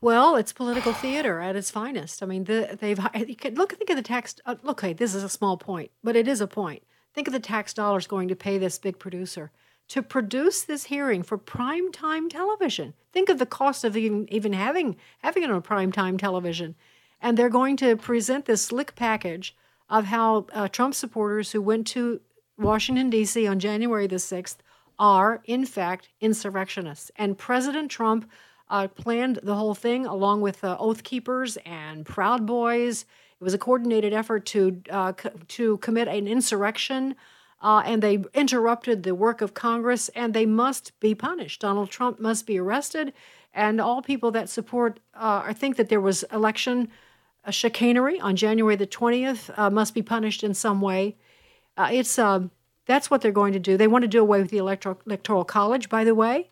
Well, it's political theater at its finest. I mean, the, they've you could look think of the tax. Uh, look, okay, this is a small point, but it is a point. Think of the tax dollars going to pay this big producer to produce this hearing for prime time television. Think of the cost of even even having having it on prime time television, and they're going to present this slick package of how uh, Trump supporters who went to Washington D.C. on January the sixth are in fact insurrectionists, and President Trump uh, planned the whole thing along with uh, Oath Keepers and Proud Boys. It was a coordinated effort to uh, co- to commit an insurrection, uh, and they interrupted the work of Congress, and they must be punished. Donald Trump must be arrested, and all people that support uh, or think that there was election uh, chicanery on January the twentieth uh, must be punished in some way. Uh, it's um, that's what they're going to do. They want to do away with the electoral electoral college, by the way.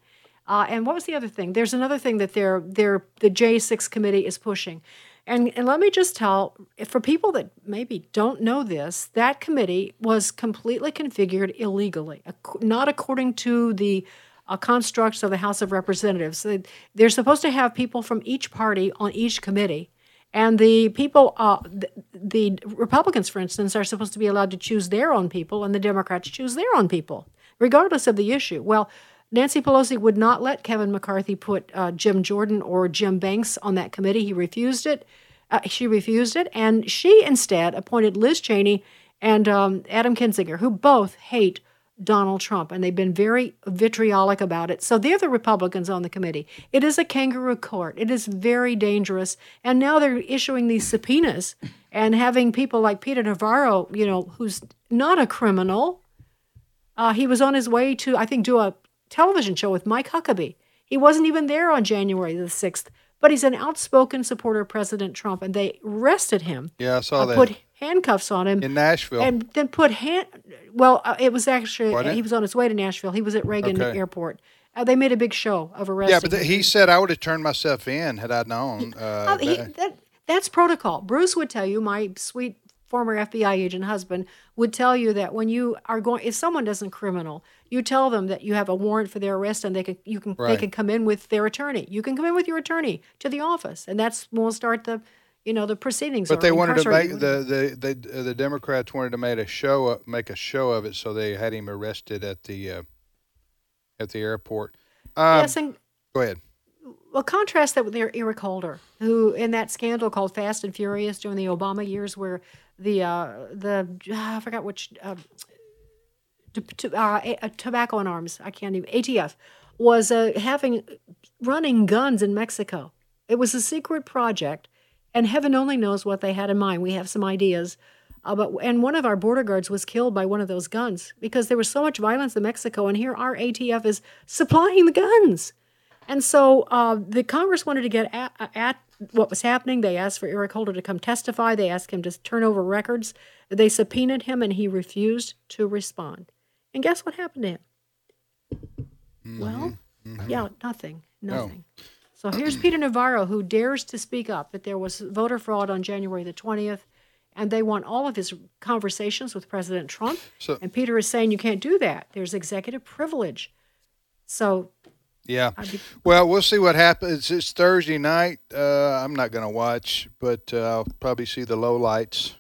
Uh, and what was the other thing? There's another thing that they're, they're, the J6 committee is pushing. And, and let me just tell, for people that maybe don't know this, that committee was completely configured illegally, not according to the uh, constructs of the House of Representatives. They- They're supposed to have people from each party on each committee. And the people, uh, the, the Republicans, for instance, are supposed to be allowed to choose their own people, and the Democrats choose their own people, regardless of the issue. Well, Nancy Pelosi would not let Kevin McCarthy put uh, Jim Jordan or Jim Banks on that committee. He refused it. Uh, she refused it, and she instead appointed Liz Cheney and um, Adam Kinzinger, who both hate Donald Trump, and they've been very vitriolic about it. So they're the Republicans on the committee. It is a kangaroo court. It is very dangerous, and now they're issuing these subpoenas and having people like Peter Navarro, you know, who's not a criminal. Uh, he was on his way to, I think, do a television show with Mike Huckabee. He wasn't even there on January the 6th, but he's an outspoken supporter of President Trump, and they arrested him. Yeah, I saw uh, that. Put handcuffs on him in Nashville. and then put hand. Well, uh, it was actually Wasn't it? he was on his way to Nashville. He was at Reagan Okay. Airport. Uh, they made a big show of arresting. yeah, but th- him. he said I would have turned myself in had I known. Uh, Uh, he- that- that, that's protocol. Bruce would tell you, my sweet former FBI agent husband would tell you that when you are going, if someone doesn't criminal, you tell them that you have a warrant for their arrest and they can, you can, they can come in with their attorney. You can come in with your attorney to the office, and that's when we'll start the, you know, the proceedings. But they wanted to make the the the, uh, the Democrats wanted to make a show of, make a show of it, so they had him arrested at the uh, at the airport. Um, yes, and go ahead. Well, contrast that with Eric Holder, who in that scandal called Fast and Furious during the Obama years, where the uh, the I forgot which t- t- uh, a- uh, tobacco and arms I can't even ATF was uh, having running guns in Mexico. It was a secret project, and heaven only knows what they had in mind. We have some ideas. Uh, but and one of our border guards was killed by one of those guns because there was so much violence in Mexico, and here our ATF is supplying the guns. And so uh, the Congress wanted to get at, at what was happening. They asked for Eric Holder to come testify. They asked him to turn over records. They subpoenaed him, and he refused to respond. And guess what happened to him? Well, yeah, nothing, nothing. So here's Peter Navarro, who dares to speak up that there was voter fraud on January the 20th, and they want all of his conversations with President Trump. So- and Peter is saying you can't do that. There's executive privilege. So Yeah. Be- Well, we'll see what happens. It's Thursday night. Uh, I'm not going to watch, but uh, I'll probably see the lowlights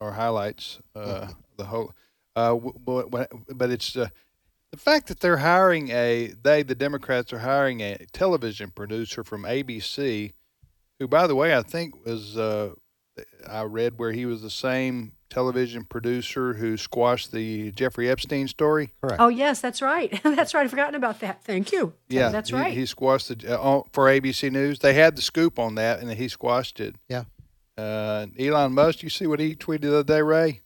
or highlights. Uh, the whole, uh, w- w- w- but it's uh, the fact that they're hiring a they the Democrats are hiring a television producer from ABC, who by the way I think was uh, I read where he was the same television producer who squashed the Jeffrey Epstein story. Correct. Oh yes, that's right. that's right. I've forgotten about that. Thank you. Yeah, that's he- right. He squashed the uh, for ABC News. They had the scoop on that, and he squashed it. Yeah. Uh, Elon Musk, you see what he tweeted the other day, Ray,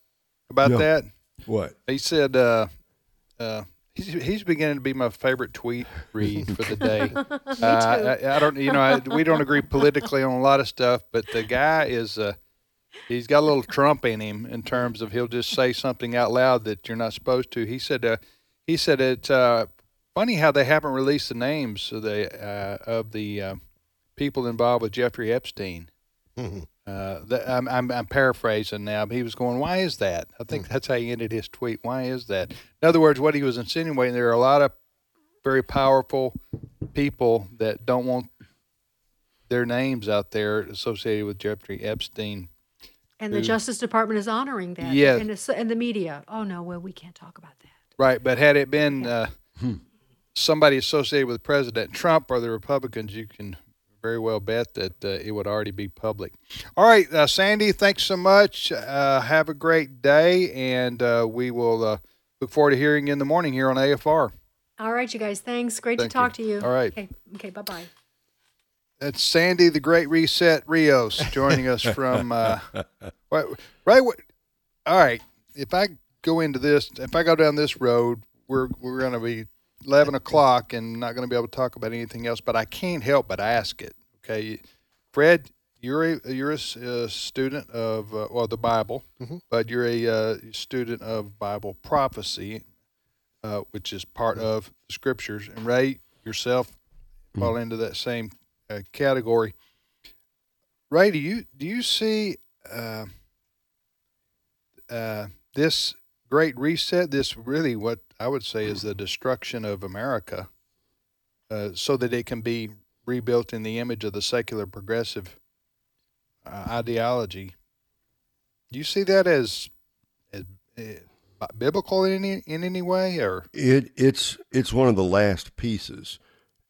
about No. that? What? He said, uh, uh, he's, he's beginning to be my favorite tweet read for the day. uh, I, I don't, you know, I, we don't agree politically on a lot of stuff, but the guy is, uh, he's got a little Trump in him in terms of he'll just say something out loud that you're not supposed to. He said, uh, he said it's uh, funny how they haven't released the names of the uh, of the uh, people involved with Jeffrey Epstein. Uh, that, I'm, I'm, I'm paraphrasing now, but he was going, "Why is that?" I think that's how he ended his tweet. Why is that? In other words, what he was insinuating, there are a lot of very powerful people that don't want their names out there associated with Jeffrey Epstein. and the who- Justice Department is honoring that. Yes. And, and the media. Oh no, well we can't talk about that. Right, but had it been uh, somebody associated with President Trump or the Republicans, you can very well bet that uh, it would already be public. All right, uh, Sandy, thanks so much. Uh, have a great day, and uh, we will uh, look forward to hearing you in the morning here on AFR. All right, you guys. Thanks. Great Thank to talk you. to you. All right. Okay. Okay. Bye bye. That's Sandy, the Great Reset Rios, joining us from. Uh, right, right. what- All right. If I go into this, if I go down this road, we're we're going to be eleven o'clock and not going to be able to talk about anything else. But I can't help but ask it. Okay, Fred, you're a you're a, student of uh, well the Bible, but you're a uh, student of Bible prophecy, uh, which is part of the scriptures. And Ray, yourself, fall into that same uh, category. Ray, do you do you see uh, uh, this great reset? This really what I would say is the destruction of America, uh, so that it can be rebuilt in the image of the secular progressive uh, ideology. Do you see that as, as uh, biblical in any in any way, or It it's it's one of the last pieces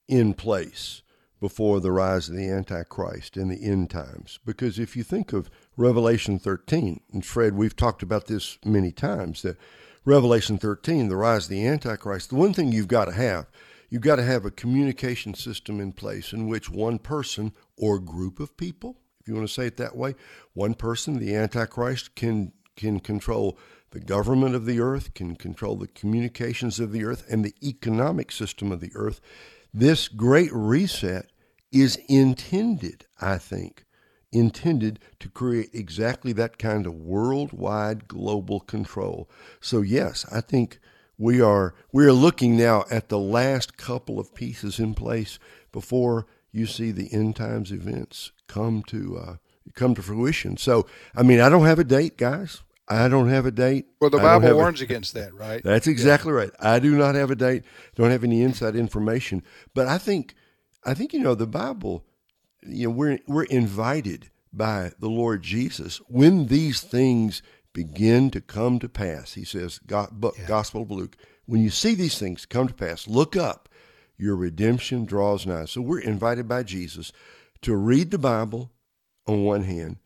in place before the rise of the Antichrist in the end times. Because if you think of Revelation 13, and Fred, we've talked about this many times, that Revelation 13, the rise of the Antichrist, the one thing you've got to have, you've got to have a communication system in place in which one person or group of people, if you want to say it that way, one person, the Antichrist, can can control the government of the earth, can control the communications of the earth, and the economic system of the earth. this great reset is intended, I think, intended to create exactly that kind of worldwide global control. So yes, I think we are we are looking now at the last couple of pieces in place before you see the end times events come to uh, come to fruition. So, I mean, I don't have a date, guys. I don't have a date. Well, the Bible have a- warns against that, right? That's exactly right. I do not have a date. Don't have any inside information. But I think, I think you know the Bible. You know, we're we're invited by the Lord Jesus when these things begin to come to pass. He says, God, book, Gospel of Luke. When you see these things come to pass, look up. Your redemption draws nigh. So we're invited by Jesus to read the Bible on one hand,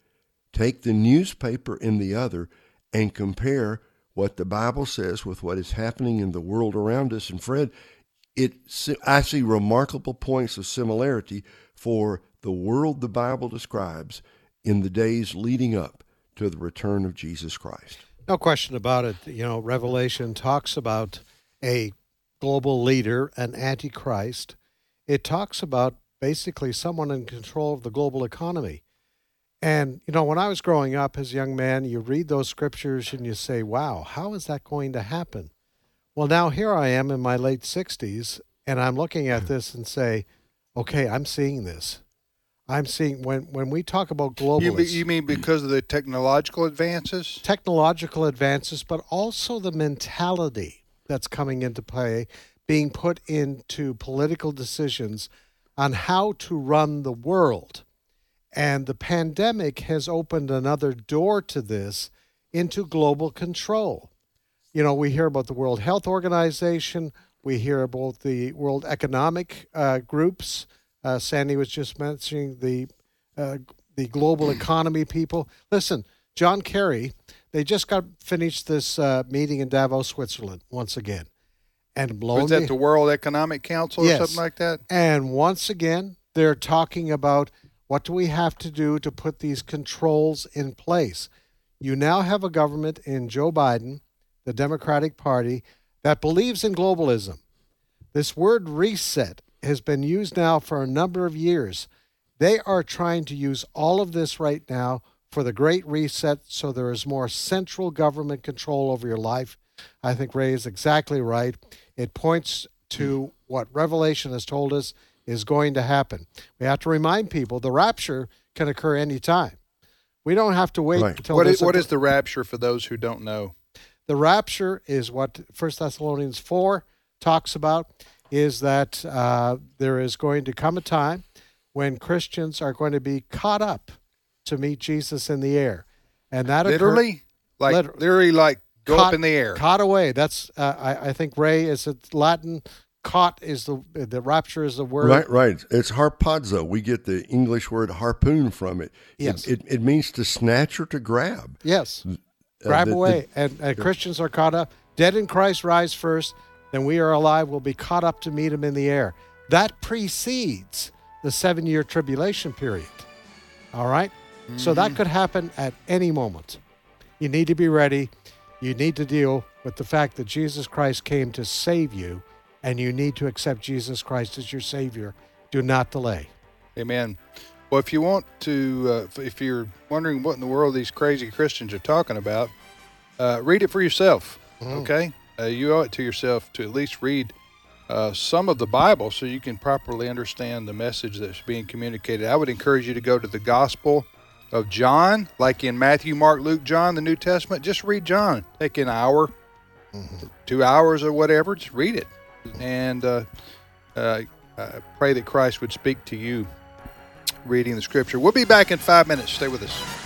take the newspaper in the other, and compare what the Bible says with what is happening in the world around us. And Fred, it I see remarkable points of similarity for the world the Bible describes in the days leading up to the return of Jesus Christ. No question about it. You know, Revelation talks about a global leader, an antichrist. It talks about basically someone in control of the global economy. And, you know, when I was growing up as a young man, you read those scriptures and you say, wow, how is that going to happen? Well, now here I am in my late 60s, and I'm looking at this and say, okay, I'm seeing this. I'm seeing when, when we talk about You, globalists, be- you mean because of the technological advances? technological advances, but also the mentality that's coming into play, being put into political decisions on how to run the world. And the pandemic has opened another door to this into global control. You know, we hear about the World Health Organization, we hear about the World Economic uh, groups. Uh, Sandy was just mentioning the uh, the global economy people. Listen, John Kerry, they just got finished this uh, meeting in Davos, Switzerland, once again, and blown Was that the World Economic Council or Yes. something like that? and once again, they're talking about what do we have to do to put these controls in place. You now have a government in Joe Biden, the Democratic Party, that believes in globalism. This word reset has been used now for a number of years. They are trying to use all of this right now for the Great Reset so there is more central government control over your life. I think Ray is exactly right. It points to hmm. what Revelation has told us is going to happen. We have to remind people the rapture can occur anytime. We don't have to wait Right. until What is, what is the rapture for those who don't know? the rapture is what First Thessalonians 4 talks about is that uh, there is going to come a time when Christians are going to be caught up to meet Jesus in the air. And that occur- Literally? Like, Liter- literally, like go caught, up in the air. Caught away. That's, uh, I, I think, Ray, is it Latin? Caught is the, the rapture is the word. Right, right. It's harpazo. We get the English word harpoon from it. It- Yes. It, it, means to snatch or to grab. Yes. Uh, Grab the- the- away. and and Christians are caught up. Dead in Christ rise first, then we are alive. We'll be caught up to meet him in the air. That precedes the seven year tribulation period. All right? So that could happen at any moment. You need to be ready. You need to deal with the fact that Jesus Christ came to save you, and you need to accept Jesus Christ as your Savior. Do not delay. Amen. Well, if you want to, uh, if- if you're wondering what in the world these crazy Christians are talking about, uh, read it for yourself. Okay, uh, you owe it to yourself to at least read uh, some of the Bible so you can properly understand the message that's being communicated. I would encourage you to go to the Gospel of John, like in Matthew, Mark, Luke, John, the New Testament. Just read John. Take an hour, two hours, or whatever. Just read it, and uh, uh, uh, pray that Christ would speak to you reading the scripture. We'll be back in five minutes. Stay with us.